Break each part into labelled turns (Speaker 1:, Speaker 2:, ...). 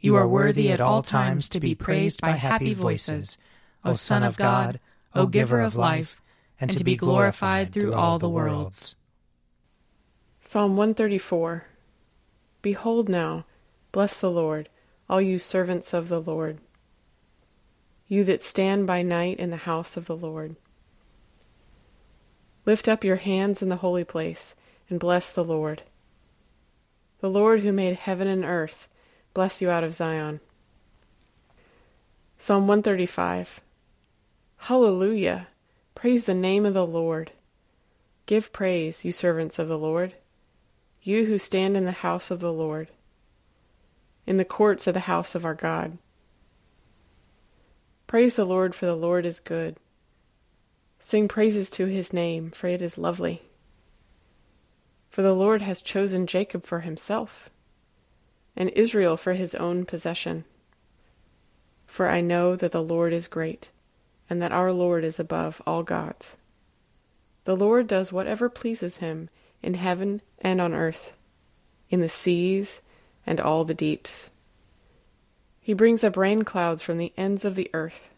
Speaker 1: You are worthy at all times to be praised by happy voices, O Son of God, O Giver of life, and to be glorified through all the worlds.
Speaker 2: Psalm 134 Behold now, bless the Lord, all you servants of the Lord, you that stand by night in the house of the Lord. Lift up your hands in the holy place, and bless the Lord. The Lord who made heaven and earth, bless you out of Zion. Psalm 135 Hallelujah! Praise the name of the Lord. Give praise, you servants of the Lord, you who stand in the house of the Lord, in the courts of the house of our God. Praise the Lord, for the Lord is good. Sing praises to his name, for it is lovely. For the Lord has chosen Jacob for himself and Israel for his own possession. For I know that the Lord is great, and that our Lord is above all gods. The Lord does whatever pleases him in heaven and on earth, in the seas and all the deeps. He brings up rain clouds from the ends of the earth.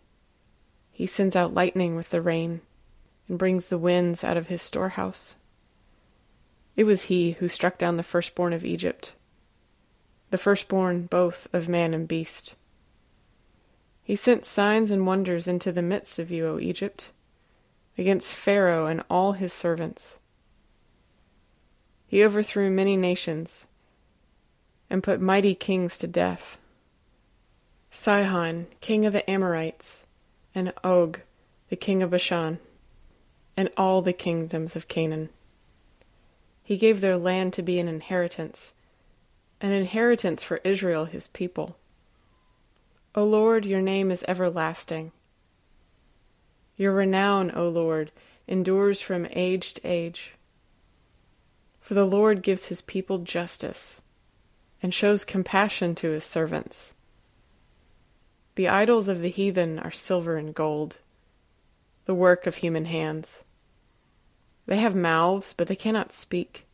Speaker 2: He sends out lightning with the rain, and brings the winds out of his storehouse. It was he who struck down the firstborn of Egypt the firstborn both of man and beast. He sent signs and wonders into the midst of you, O Egypt, against Pharaoh and all his servants. He overthrew many nations and put mighty kings to death Sihon, king of the Amorites, and Og, the king of Bashan, and all the kingdoms of Canaan. He gave their land to be an inheritance an inheritance for Israel his people. O Lord, your name is everlasting. Your renown, O Lord, endures from age to age. For the Lord gives his people justice and shows compassion to his servants. The idols of the heathen are silver and gold, the work of human hands. They have mouths, but they cannot speak.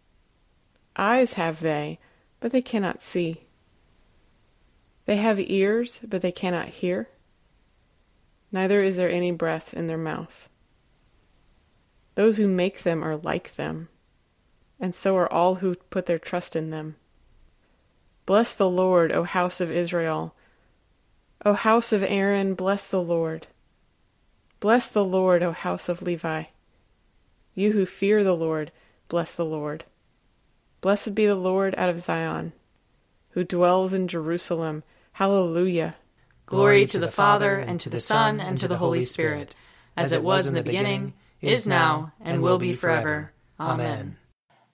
Speaker 2: Eyes have they, but they cannot see. They have ears, but they cannot hear. Neither is there any breath in their mouth. Those who make them are like them, and so are all who put their trust in them. Bless the Lord, O house of Israel. O house of Aaron, bless the Lord. Bless the Lord, O house of Levi. You who fear the Lord, bless the Lord. Blessed be the Lord out of Zion, who dwells in Jerusalem. Hallelujah.
Speaker 3: Glory to the Father, and to the Son, and to the Holy Spirit, as it was in the beginning, is now, and will be forever. Amen.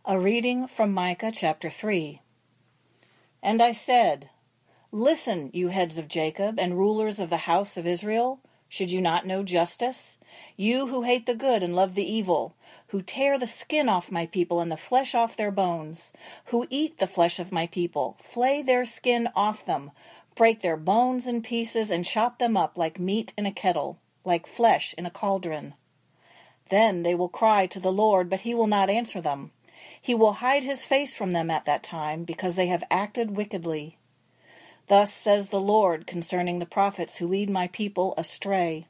Speaker 4: A reading from Micah chapter 3. And I said, Listen, you heads of Jacob, and rulers of the house of Israel. Should you not know justice? You who hate the good and love the evil, who tear the skin off my people and the flesh off their bones, who eat the flesh of my people, flay their skin off them, break their bones in pieces, and chop them up like meat in a kettle. like flesh in a cauldron. Then they will cry to the Lord, but he will not answer them. He will hide his face from them at that time, because they have acted wickedly. Thus says the Lord concerning the prophets who lead my people astray,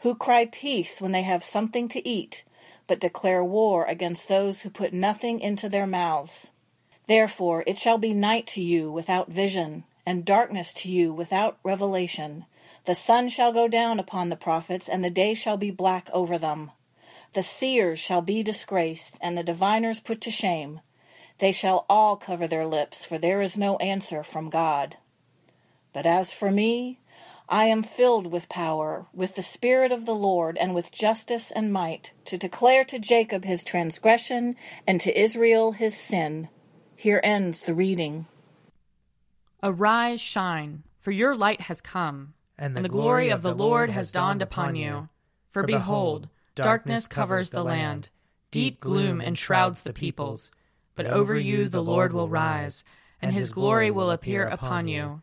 Speaker 4: who cry peace when they have something to eat, but declare war against those who put nothing into their mouths. Therefore it shall be night to you without vision, and darkness to you without revelation. The sun shall go down upon the prophets, and the day shall be black over them. The seers shall be disgraced, and the diviners put to shame. They shall all cover their lips, for there is no answer from God. But as for me, I am filled with power, with the Spirit of the Lord, and with justice and might, to declare to Jacob his transgression, and to Israel his sin. Here ends the reading.
Speaker 5: Arise, shine, for your light has come, and the, glory of the Lord has dawned upon you. For behold, Darkness covers the land, deep gloom enshrouds the peoples. But over you the Lord will rise, and his glory will appear upon you.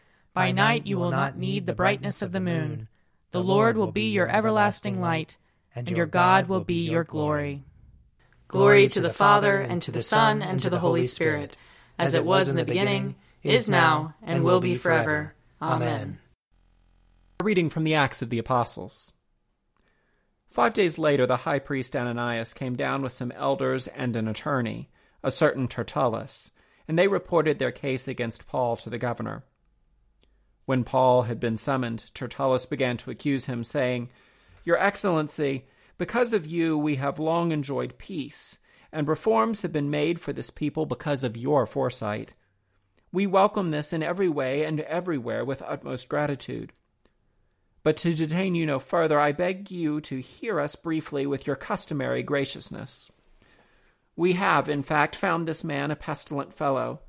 Speaker 5: By night you will not need the brightness of the moon. The Lord will be your everlasting light, and your God will be your glory.
Speaker 3: Glory to the Father, and to the Son, and to the Holy Spirit, as it was in the beginning, is now, and will be forever. Amen.
Speaker 6: A reading from the Acts of the Apostles. Five days later, the high priest Ananias came down with some elders and an attorney, a certain Tertullus, and they reported their case against Paul to the governor. When Paul had been summoned, Tertullus began to accuse him, saying, Your Excellency, because of you we have long enjoyed peace, and reforms have been made for this people because of your foresight. We welcome this in every way and everywhere with utmost gratitude. But to detain you no further, I beg you to hear us briefly with your customary graciousness. We have, in fact, found this man a pestilent fellow,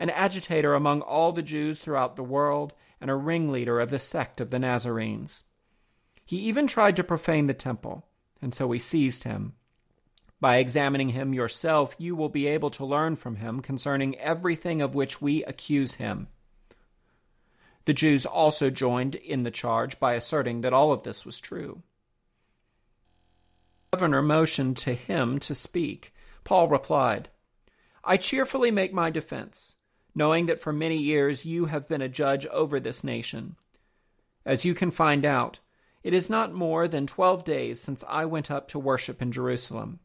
Speaker 6: an agitator among all the Jews throughout the world, and a ringleader of the sect of the Nazarenes. He even tried to profane the temple, and so we seized him. By examining him yourself, you will be able to learn from him concerning everything of which we accuse him. The Jews also joined in the charge by asserting that all of this was true. The governor motioned to him to speak. Paul replied, I cheerfully make my defense, knowing that for many years you have been a judge over this nation. As you can find out, it is not more than twelve days since I went up to worship in Jerusalem.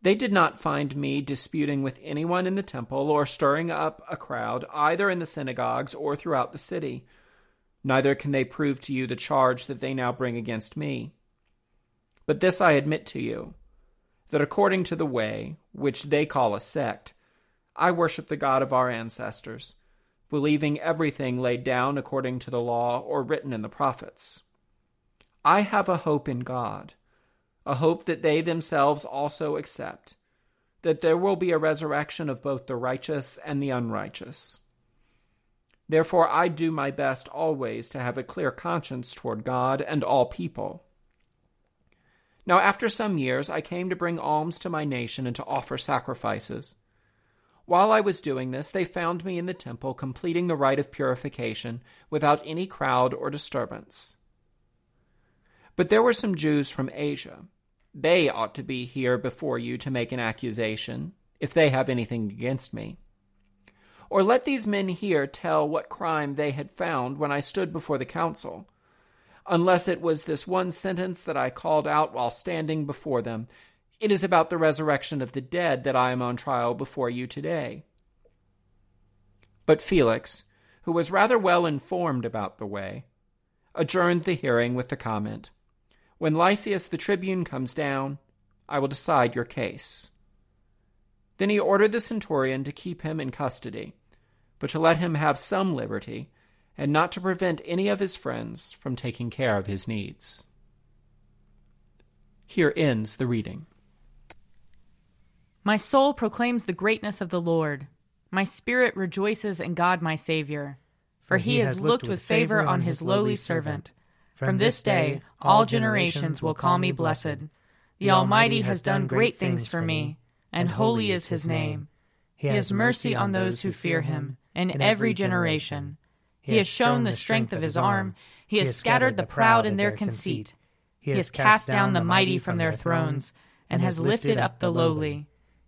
Speaker 6: They did not find me disputing with anyone in the temple or stirring up a crowd either in the synagogues or throughout the city. Neither can they prove to you the charge that they now bring against me. But this I admit to you that according to the way, which they call a sect, I worship the God of our ancestors, believing everything laid down according to the law or written in the prophets. I have a hope in God a hope that they themselves also accept, that there will be a resurrection of both the righteous and the unrighteous. Therefore, I do my best always to have a clear conscience toward God and all people. Now, after some years, I came to bring alms to my nation and to offer sacrifices. While I was doing this, they found me in the temple completing the rite of purification without any crowd or disturbance. But there were some Jews from Asia they ought to be here before you to make an accusation, if they have anything against me. Or let these men here tell what crime they had found when I stood before the council, unless it was this one sentence that I called out while standing before them. It is about the resurrection of the dead that I am on trial before you today. But Felix, who was rather well informed about the way, adjourned the hearing with the comment when Lysias the tribune comes down, I will decide your case. Then he ordered the centurion to keep him in custody, but to let him have some liberty, and not to prevent any of his friends from taking care of his needs. Here ends the reading.
Speaker 3: My soul proclaims the greatness of the Lord. My spirit rejoices in God my Saviour, for he has looked with favor on his lowly servant. From this day all generations will call me blessed. The Almighty has done great things for me, and holy is his name. He has mercy on those who fear him, in every generation. He has shown the strength of his arm. He has scattered the proud in their conceit. He has cast down the mighty from their thrones, and has lifted up the lowly.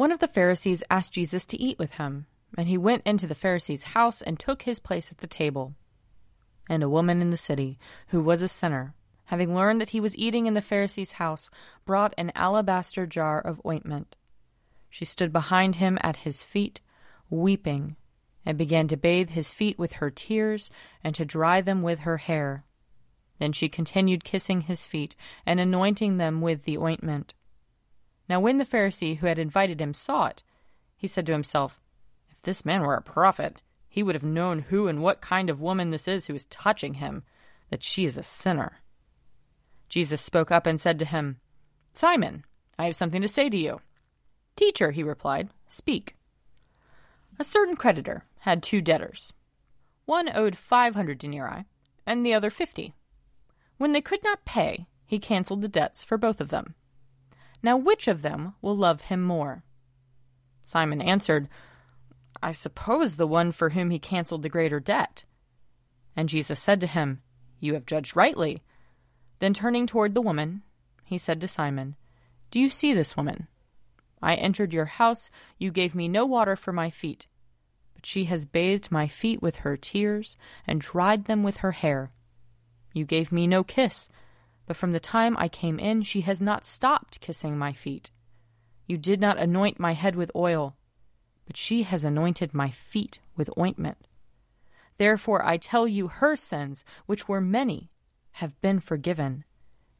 Speaker 3: One of the Pharisees asked Jesus to eat with him, and he went into the Pharisee's house and took his place at the table. And a woman in the city, who was a sinner, having learned that he was eating in the Pharisee's house, brought an alabaster jar of ointment. She stood behind him at his feet, weeping and began to bathe his feet with her tears and to dry them with her hair. Then she continued kissing his feet and anointing them with the ointment. Now, when the Pharisee who had invited him saw it, he said to himself, If this man were a prophet, he would have known who and what kind of woman this is who is touching him, that she is a sinner. Jesus spoke up and said to him, Simon, I have something to say to you. Teacher, he replied, speak. A certain creditor had two debtors. One owed five hundred denarii, and the other fifty. When they could not pay, he cancelled the debts for both of them. Now which of them will love him more? Simon answered, I suppose the one for whom he cancelled the greater debt. And Jesus said to him, You have judged rightly. Then turning toward the woman, he said to Simon, Do you see this woman? I entered your house, you gave me no water for my feet but she has bathed my feet with her tears and dried them with her hair. You gave me no kiss, but from the time I came in, she has not stopped kissing my feet. You did not anoint my head with oil, but she has anointed my feet with ointment. Therefore I tell you, her sins, which were many, have been forgiven.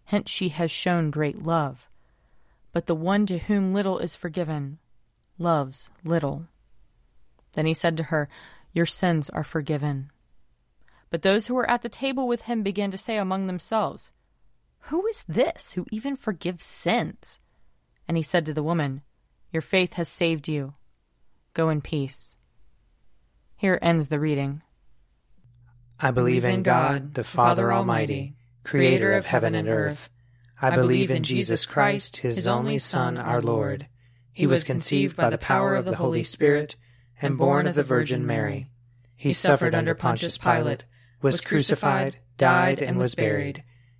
Speaker 3: Hence she has shown great love. But the one to whom little is forgiven loves little. Then he said to her, Your sins are forgiven. But those who were at the table with him began to say among themselves, Who is this who even forgives sins? And he said to the woman, Your faith has saved you. Go in peace. Here ends the reading.
Speaker 1: I believe in God, the Father Almighty, creator of heaven and earth. I believe in Jesus Christ, his only Son, our Lord. He was conceived by the power of the Holy Spirit and born of the Virgin Mary. He suffered under Pontius Pilate, was crucified, died, and was buried.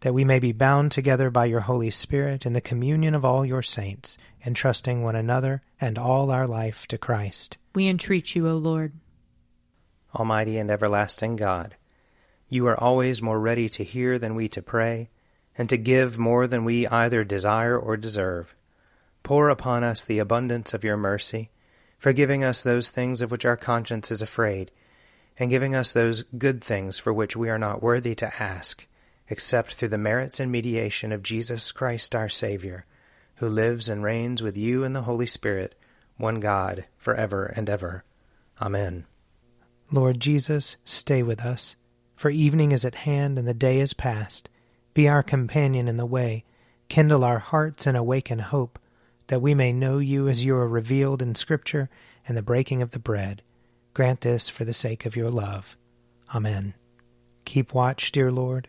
Speaker 1: that we may be bound together by your Holy Spirit in the communion of all your saints, entrusting one another and all our life to Christ.
Speaker 3: We entreat you, O Lord.
Speaker 7: Almighty and everlasting God,
Speaker 8: You are always more ready to hear than we to pray, and to give more than we either desire or deserve. Pour upon us the abundance of your mercy, forgiving us those things of which our conscience is afraid, and giving us those good things for which we are not worthy to ask, except through the merits and mediation of Jesus Christ our Saviour, who lives and reigns with you in the Holy Spirit, one God, for ever and ever. Amen.
Speaker 1: Lord Jesus, stay with us for evening is at hand and the day is past. Be our companion in the way, kindle our hearts and awaken hope, that we may know you as you are revealed in Scripture and the breaking of the bread. Grant this for the sake of your love. Amen. Keep watch, dear Lord,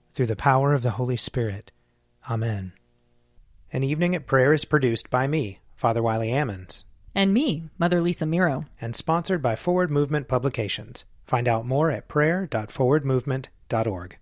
Speaker 1: through the power of the Holy Spirit. Amen. An Evening at Prayer is produced by me, Father Wiley Ammons.
Speaker 5: And me, Mother Lisa Miro.
Speaker 1: And sponsored by Forward Movement Publications. Find out more at prayer.forwardmovement.org.